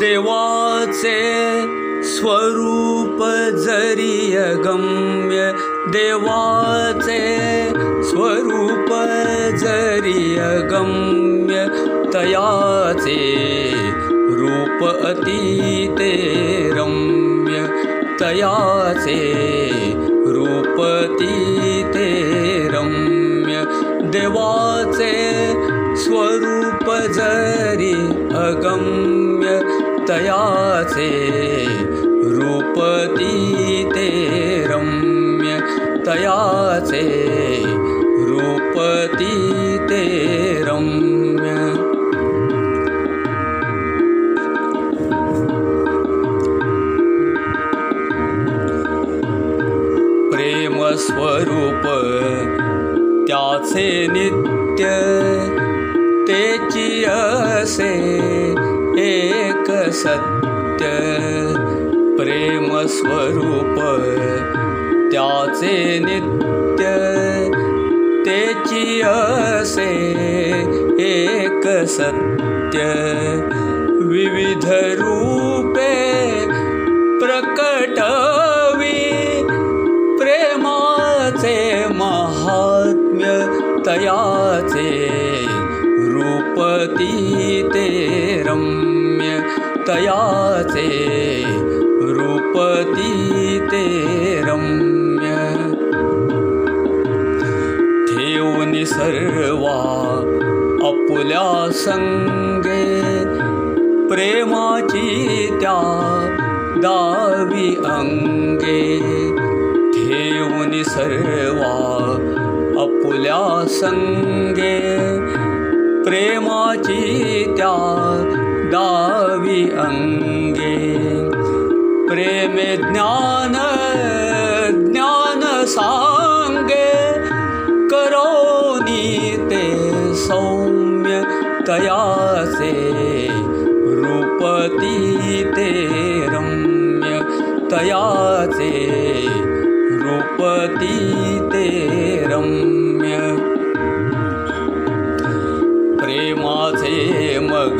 देवाचे स्वरूप जरी अगम्य देवाचे स्वरूप जरी अगम्य तयाचे रूप अतीते रम्य तयाचे रूपतीते रम्य देवाचे स्वरूप जरी अगम्य तयाचे रूपतीते रम्य तयाचे रूपतीते रम्य। स्वरूप त्याचे नित्य तेची असे एक सत्य प्रेम स्वरूप त्याचे नित्य तेची असे एक सत्य विविध रूपे प्रकट महात्म्य तयाचे रूपतीते रम्य तयाचे रूपतीते रम्य। ठेवनि सर्वा अपुल्या संगे प्रेमाची त्या दावी ठेवनि सर्वा अपुल्या संगे प्रेमाची त्या दावी अंगे प्रेमे ज्ञान ज्ञान सांगे करोनी ते सौम्य तयासे। रूपती ते रम्य तयाचे रूपतीते रम्य मग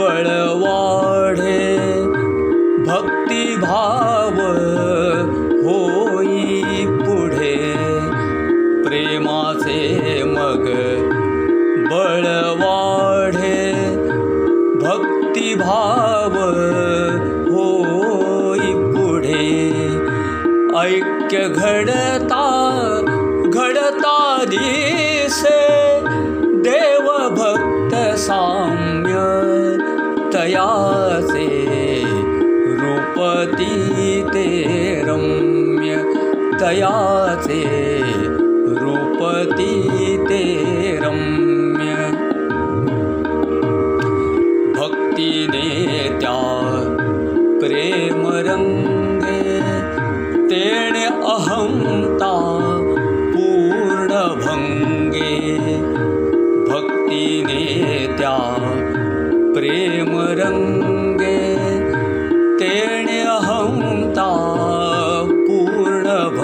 बळवाढे भक्तिभाव होई पुढे. प्रेमाचे मग बळवाढे भक्तिभाव ऐक्य घडता घडता दिसे ते रम्य तयाचे रूपती ते रम्य। भक्तीने त्या प्रेमरङ्गे तेणे अहंता पूर्णभङ्गे। भक्तिने त्या प्रेमरङ्गे तेणे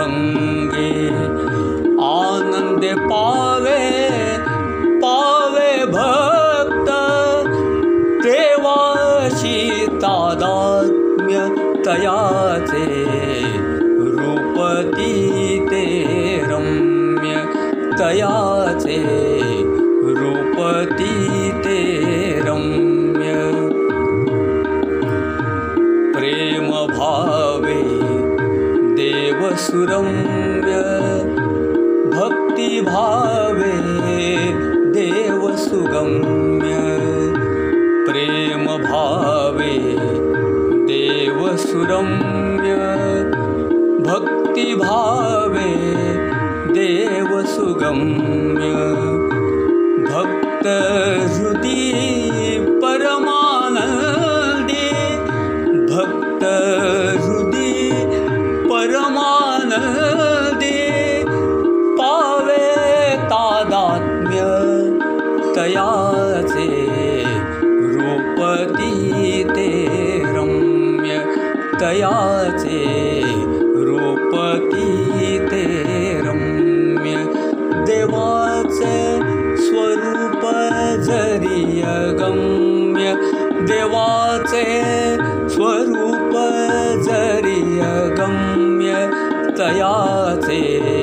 पूर्णभङ्गे आनन्दे पावे पावे भक्त देवाशी तादात्म्य तयाचे रूपतीते रम्य तयाचे रूपतीते देवसुरम्य भक्तिभावे देवसुगम्य प्रेमभावे देवसुरम्य भक्तिभावे देवसुगम्य भक्तहृदि तयाचे रूपतीते रम्य तयाचे रूपतीते रम्य देवाचे स्वरूप जरी अगम्य देवाचे स्वरूप जरी गम्य तयाचे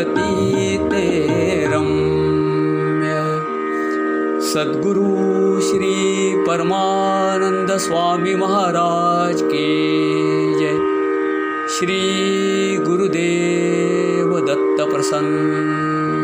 रूपती ते रम्य सद्गुरु श्री परमानंद स्वामी महाराज के जय। श्री गुरुदेव दत्त प्रसन्न